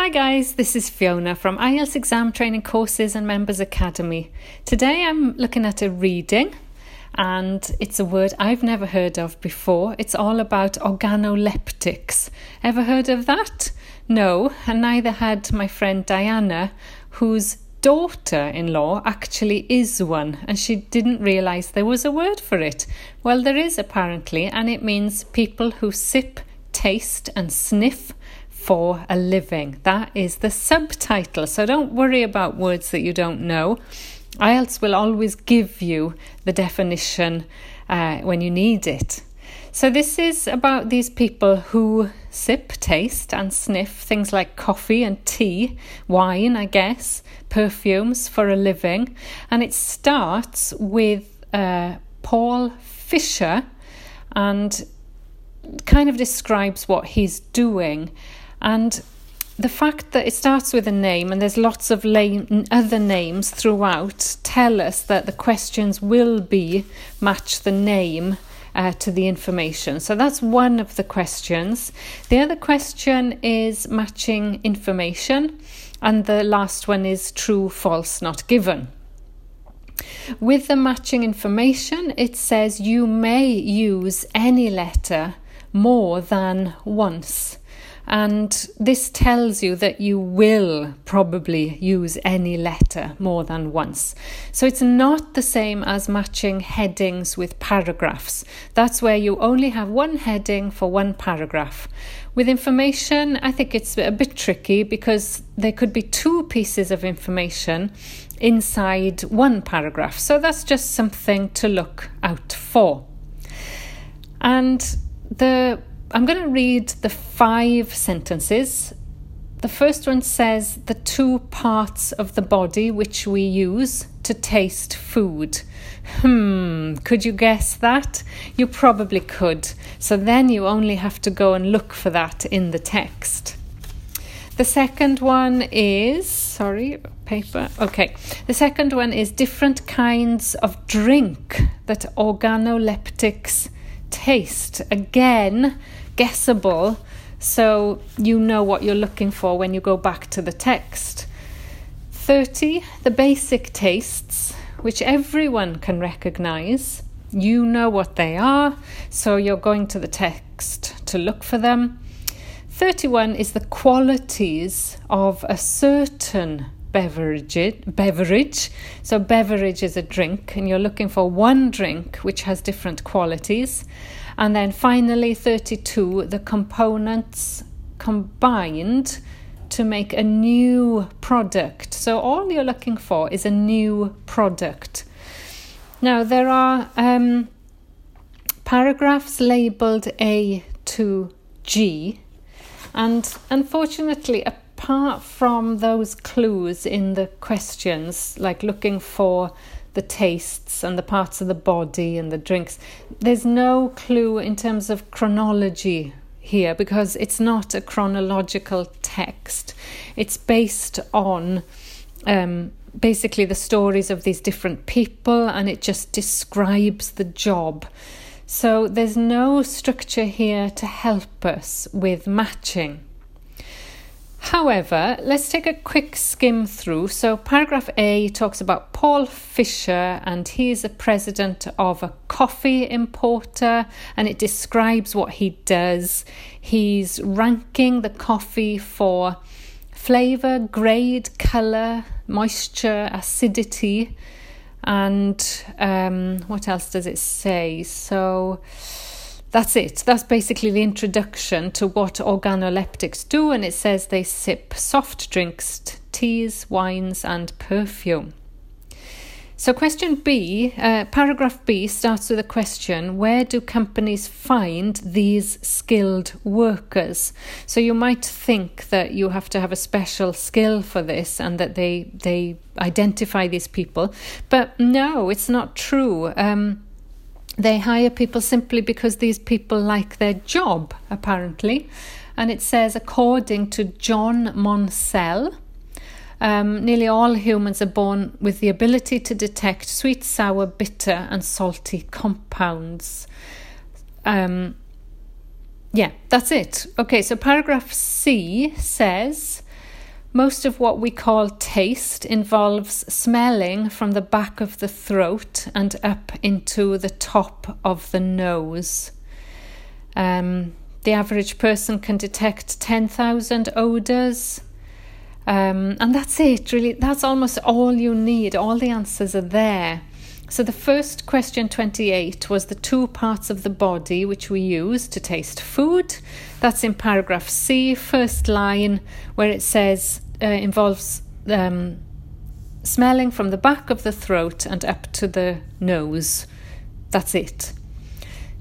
Hi guys, this is Fiona from IELTS Exam Training Courses and Members Academy. Today I'm looking at a reading and it's a word I've never heard of before. It's all about organoleptics. Ever heard of that? No, and neither had my friend Diana, whose daughter in law actually is one, and she didn't realise there was a word for it. Well, there is apparently, and it means people who sip, taste, and sniff for a living. That is the subtitle. So don't worry about words that you don't know. IELTS will always give you the definition uh, when you need it. So, this is about these people who sip, taste, and sniff things like coffee and tea, wine, I guess, perfumes for a living. And it starts with uh, Paul Fisher and kind of describes what he's doing. And the fact that it starts with a name and there's lots of lame, other names throughout tell us that the questions will be match the name uh, to the information. So that's one of the questions. The other question is matching information, and the last one is true, false, not given. With the matching information, it says you may use any letter more than once. And this tells you that you will probably use any letter more than once. So it's not the same as matching headings with paragraphs. That's where you only have one heading for one paragraph. With information, I think it's a bit tricky because there could be two pieces of information inside one paragraph. So that's just something to look out for. And the I'm going to read the five sentences. The first one says the two parts of the body which we use to taste food. Hmm, could you guess that? You probably could. So then you only have to go and look for that in the text. The second one is, sorry, paper. Okay. The second one is different kinds of drink that organoleptics taste. Again, guessable so you know what you're looking for when you go back to the text. 30. The basic tastes, which everyone can recognize. You know what they are, so you're going to the text to look for them. 31 is the qualities of a certain beverage. beverage. So, beverage is a drink, and you're looking for one drink which has different qualities. And then finally, 32, the components combined to make a new product. So, all you're looking for is a new product. Now, there are um, paragraphs labeled A to G, and unfortunately, apart from those clues in the questions, like looking for the tastes and the parts of the body and the drinks. There's no clue in terms of chronology here because it's not a chronological text. It's based on um, basically the stories of these different people and it just describes the job. So there's no structure here to help us with matching. However, let's take a quick skim through. So, paragraph A talks about Paul Fisher, and he's a president of a coffee importer, and it describes what he does. He's ranking the coffee for flavour, grade, colour, moisture, acidity, and um, what else does it say? So, that's it. That's basically the introduction to what organoleptics do, and it says they sip soft drinks, teas, wines, and perfume. So, question B, uh, paragraph B starts with a question Where do companies find these skilled workers? So, you might think that you have to have a special skill for this and that they, they identify these people, but no, it's not true. Um, they hire people simply because these people like their job, apparently. And it says, according to John Moncel, um, nearly all humans are born with the ability to detect sweet, sour, bitter, and salty compounds. Um, yeah, that's it. Okay, so paragraph C says Most of what we call taste involves smelling from the back of the throat and up into the top of the nose. Um, the average person can detect 10,000 odours. Um, and that's it, really. That's almost all you need. All the answers are there. So, the first question 28 was the two parts of the body which we use to taste food. That's in paragraph C, first line, where it says uh, involves um, smelling from the back of the throat and up to the nose. That's it.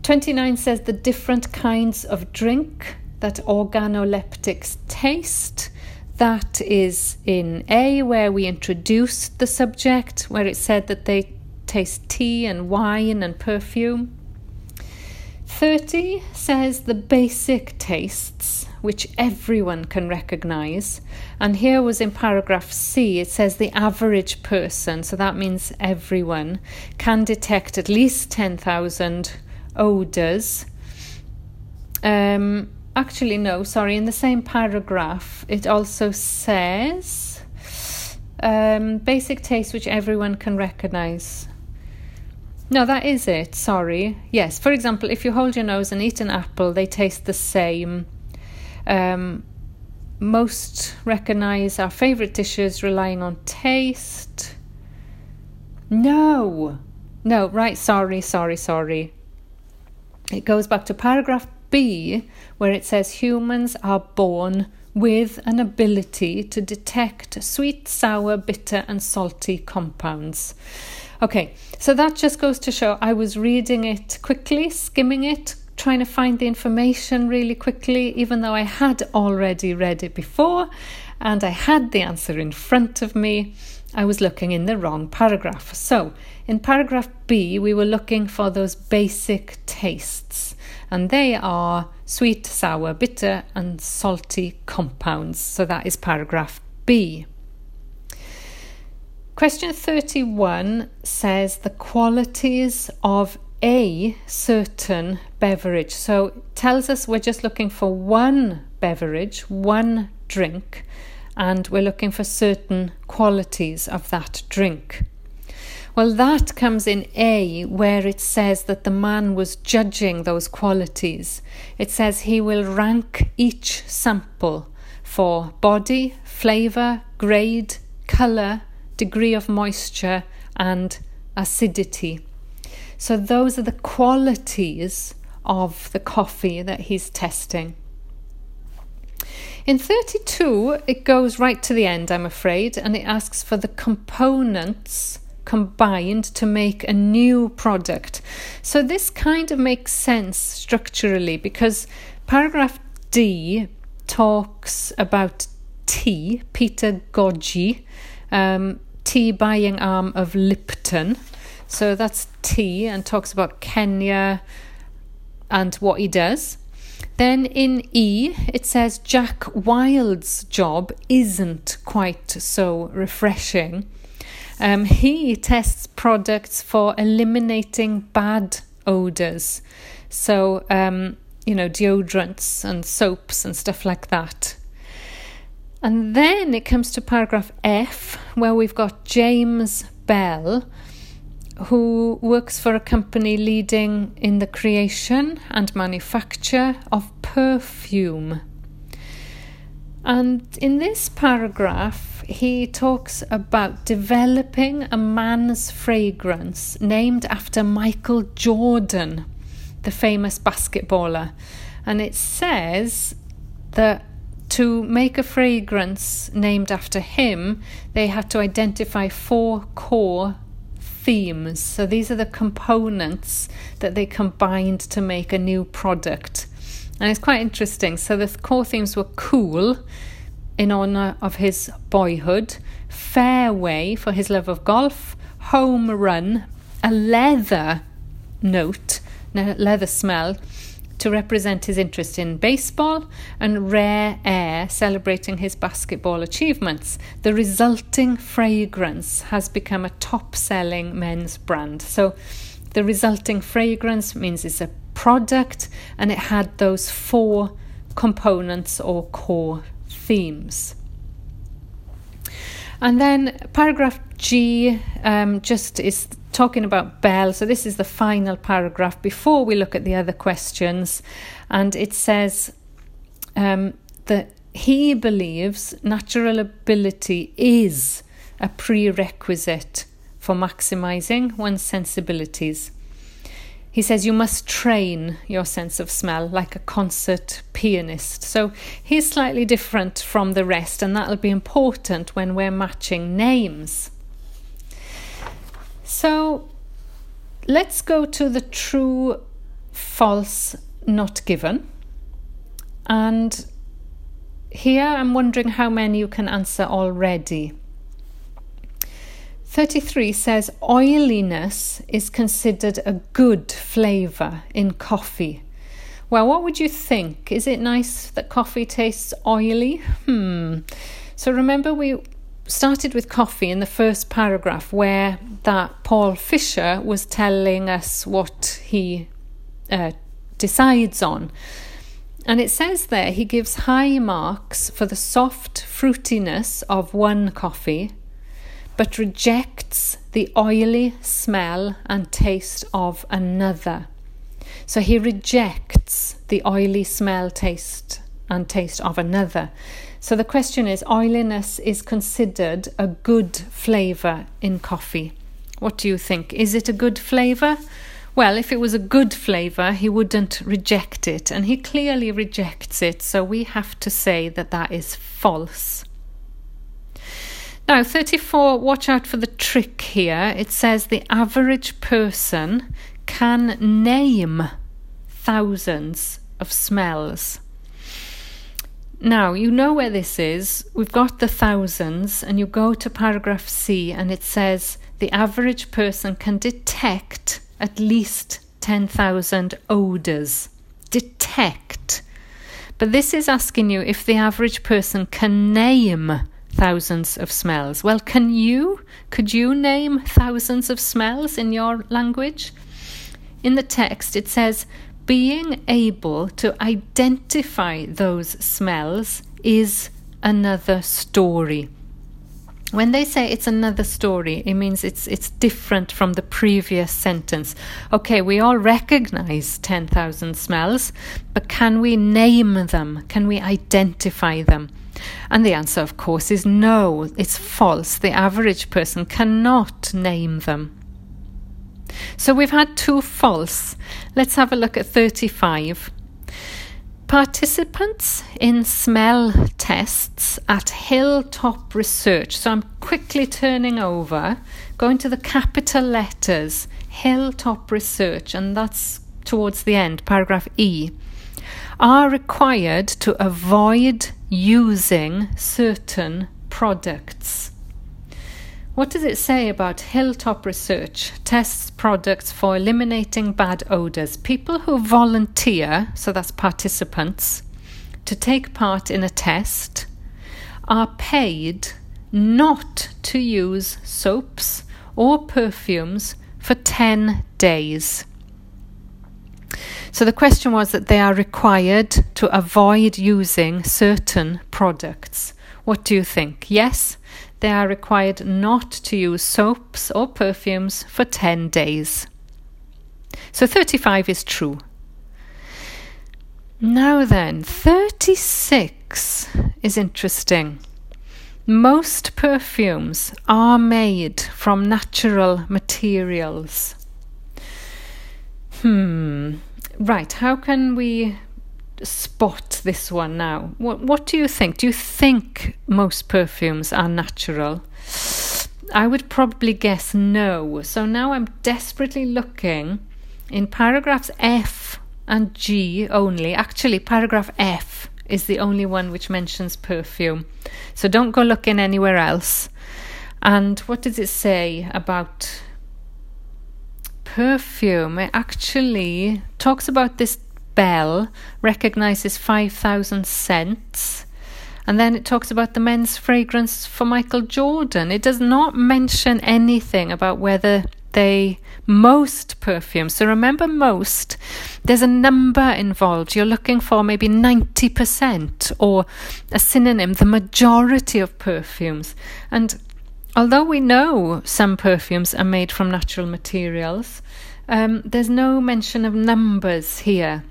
29 says the different kinds of drink that organoleptics taste. That is in A, where we introduced the subject, where it said that they taste tea and wine and perfume. 30 says the basic tastes, which everyone can recognize. And here was in paragraph C, it says the average person, so that means everyone, can detect at least 10,000 odours. Um, actually, no, sorry, in the same paragraph, it also says um, basic tastes which everyone can recognize. No, that is it. Sorry. Yes. For example, if you hold your nose and eat an apple, they taste the same. Um, most recognize our favorite dishes relying on taste. No. No, right. Sorry, sorry, sorry. It goes back to paragraph B, where it says humans are born with an ability to detect sweet, sour, bitter, and salty compounds. Okay, so that just goes to show I was reading it quickly, skimming it, trying to find the information really quickly, even though I had already read it before and I had the answer in front of me. I was looking in the wrong paragraph. So, in paragraph B, we were looking for those basic tastes, and they are sweet, sour, bitter, and salty compounds. So, that is paragraph B. Question 31 says the qualities of a certain beverage. So it tells us we're just looking for one beverage, one drink, and we're looking for certain qualities of that drink. Well, that comes in A, where it says that the man was judging those qualities. It says he will rank each sample for body, flavour, grade, colour, degree of moisture, and acidity. So, those are the qualities of the coffee that he's testing. In 32, it goes right to the end, I'm afraid, and it asks for the components combined to make a new product. So, this kind of makes sense structurally because paragraph D talks about tea, Peter Goggi, um, tea buying arm of Lipton. So that's tea and talks about Kenya and what he does. Then in E, it says Jack Wilde's job isn't quite so refreshing. Um, he tests products for eliminating bad odours. So, um, you know, deodorants and soaps and stuff like that. And then it comes to paragraph F, where we've got James Bell, who works for a company leading in the creation and manufacture of perfume. And in this paragraph, he talks about developing a man's fragrance named after Michael Jordan, the famous basketballer. And it says that to make a fragrance named after him, they had to identify four core themes. So these are the components that they combined to make a new product. And it's quite interesting. So the core themes were cool, in honour of his boyhood, fairway for his love of golf, home run, a leather note, leather smell, to represent his interest in baseball, and Rare Air celebrating his basketball achievements. The resulting fragrance has become a top selling men's brand. So, the resulting fragrance means it's a product and it had those four components or core themes. And then paragraph G um, just is talking about Bell. So this is the final paragraph before we look at the other questions. And it says um, that he believes natural ability is a prerequisite for maximizing one's sensibilities. He says you must train your sense of smell like a concert pianist. So he's slightly different from the rest, and that'll be important when we're matching names. So let's go to the true, false, not given. And here I'm wondering how many you can answer already. 33 says oiliness is considered a good flavour in coffee. Well, what would you think? Is it nice that coffee tastes oily? Hmm. So remember, we started with coffee in the first paragraph where that Paul Fisher was telling us what he uh, decides on. And it says there he gives high marks for the soft fruitiness of one coffee but rejects the oily smell and taste of another. So he rejects the oily smell, taste, and taste of another. So the question is oiliness is considered a good flavour in coffee. What do you think? Is it a good flavour? Well, if it was a good flavour, he wouldn't reject it, and he clearly rejects it, so we have to say that that is false. Now, 34, watch out for the trick here. It says the average person can name thousands of smells. Now, you know where this is. We've got the thousands, and you go to paragraph C, and it says the average person can detect at least 10,000 odours. Detect. But this is asking you if the average person can name thousands of smells. Well, can you? Could you name thousands of smells in your language? In the text, it says, being able to identify those smells is another story. When they say it's another story, it means it's it's different from the previous sentence. Okay, we all recognize 10,000 smells, but can we name them? Can we identify them? And the answer, of course, is no, it's false. The average person cannot name them. So we've had two false. Let's have a look at 35. Participants in smell tests at Hilltop Research. So I'm quickly turning over, going to the capital letters, Hilltop Research, and that's towards the end, paragraph E, are required to avoid using certain products. What does it say about Hilltop Research tests products for eliminating bad odours? People who volunteer, so that's participants, to take part in a test are paid not to use soaps or perfumes for 10 days. So the question was that they are required to avoid using certain products. What do you think? Yes, they are required not to use soaps or perfumes for 10 days. So 35 is true. Now then, 36 is interesting. Most perfumes are made from natural materials. Hmm, Right, how can we spot this one now? What what do you think? Do you think most perfumes are natural? I would probably guess no. So now I'm desperately looking in paragraphs F and G only. Actually, paragraph F is the only one which mentions perfume. So don't go looking anywhere else. And what does it say about perfume, it actually talks about this bell, recognizes 5,000 scents. And then it talks about the men's fragrance for Michael Jordan. It does not mention anything about whether they most perfumes. So remember, most, there's a number involved. You're looking for maybe 90% or a synonym, the majority of perfumes. And although we know some perfumes are made from natural materials, um, there's no mention of numbers here.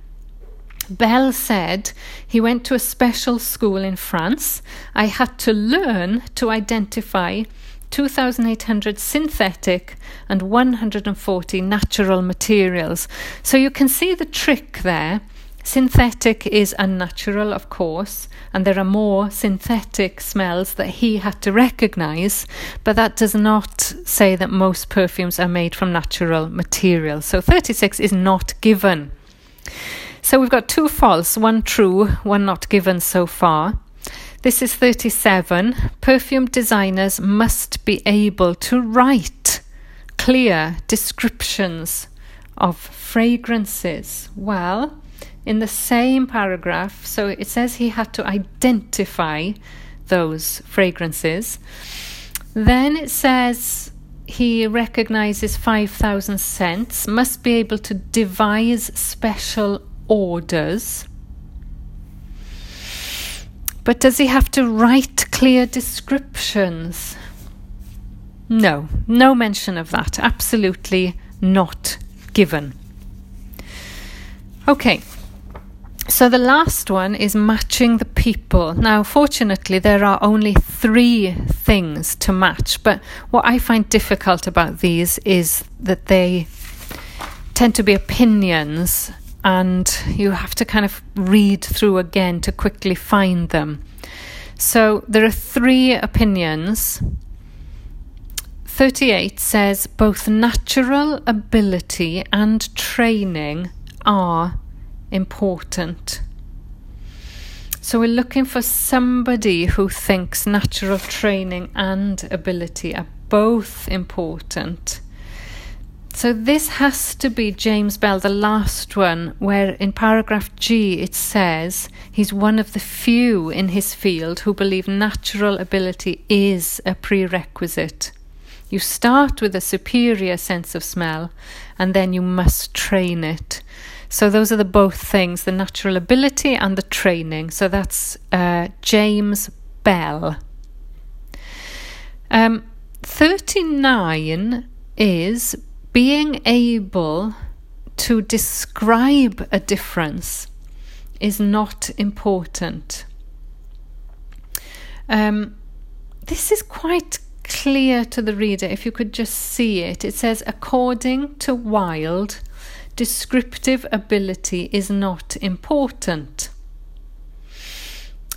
Bell said he went to a special school in France. I had to learn to identify 2,800 synthetic and 140 natural materials. So you can see the trick there. Synthetic is unnatural, of course, and there are more synthetic smells that he had to recognize, but that does not say that most perfumes are made from natural materials. So 36 is not given. So we've got two false, one true, one not given so far. This is 37. Perfume designers must be able to write clear descriptions of fragrances. Well, in the same paragraph, so it says he had to identify those fragrances. Then it says he recognizes 5,000 scents, must be able to devise special orders but does he have to write clear descriptions? No, no mention of that. Absolutely not given. Okay, so the last one is matching the people. Now, fortunately, there are only three things to match, but what I find difficult about these is that they tend to be opinions and you have to kind of read through again to quickly find them. So there are three opinions. 38 says both natural ability and training are important. So we're looking for somebody who thinks natural training and ability are both important. So this has to be James Bell, the last one, where in paragraph G it says he's one of the few in his field who believe natural ability is a prerequisite. You start with a superior sense of smell and then you must train it. So those are the both things the natural ability and the training. So that's uh, James Bell. Um, 39 is being able to describe a difference is not important. Um, this is quite clear to the reader if you could just see it. It says, according to Wilde, descriptive ability is not important.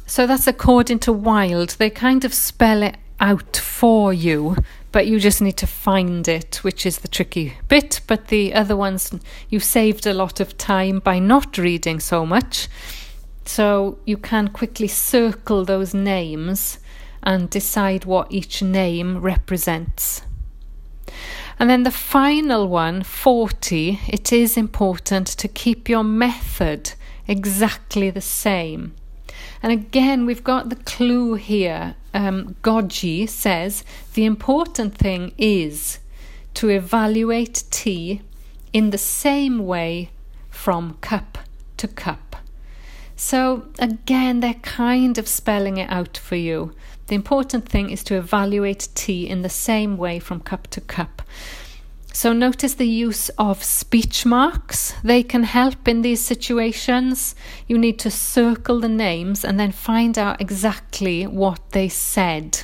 So that's according to Wilde. They kind of spell it out for you but you just need to find it, which is the tricky bit. But the other ones, you saved a lot of time by not reading so much. So you can quickly circle those names and decide what each name represents. And then the final one, 40, it is important to keep your method exactly the same. And again, we've got the clue here. Um, Goggi says the important thing is to evaluate tea in the same way from cup to cup. So, again, they're kind of spelling it out for you. The important thing is to evaluate tea in the same way from cup to cup. So notice the use of speech marks. They can help in these situations. You need to circle the names and then find out exactly what they said.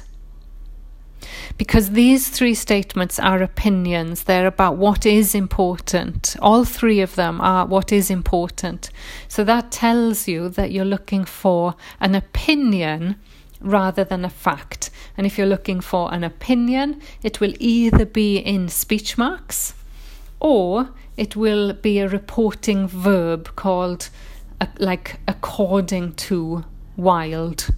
Because these three statements are opinions, they're about what is important. All three of them are what is important. So that tells you that you're looking for an opinion rather than a fact. And if you're looking for an opinion, it will either be in speech marks or it will be a reporting verb called uh, like according to Wilde.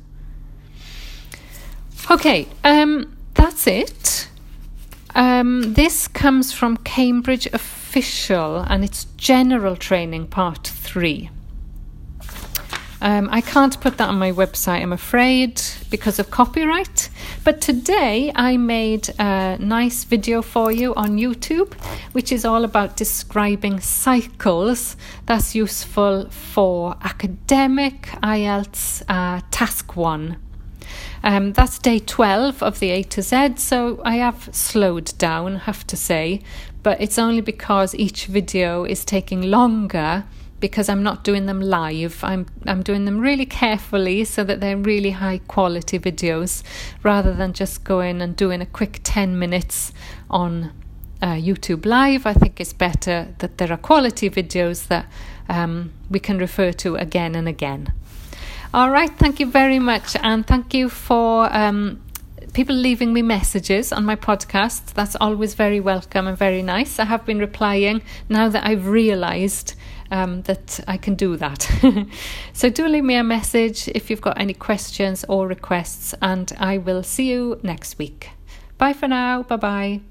Okay, um, that's it. Um, this comes from Cambridge Official and it's General Training Part 3. Um, I can't put that on my website, I'm afraid, because of copyright, But today I made a nice video for you on YouTube, which is all about describing cycles that's useful for academic IELTS uh, task one. Um, that's day 12 of the A to Z, so I have slowed down, have to say, but it's only because each video is taking longer because I'm not doing them live. I'm I'm doing them really carefully so that they're really high quality videos rather than just going and doing a quick 10 minutes on uh, YouTube Live. I think it's better that there are quality videos that um, we can refer to again and again. All right, thank you very much, and thank you for um, people leaving me messages on my podcast. That's always very welcome and very nice. I have been replying now that I've realised um, that I can do that. so do leave me a message if you've got any questions or requests, and I will see you next week. Bye for now. Bye bye.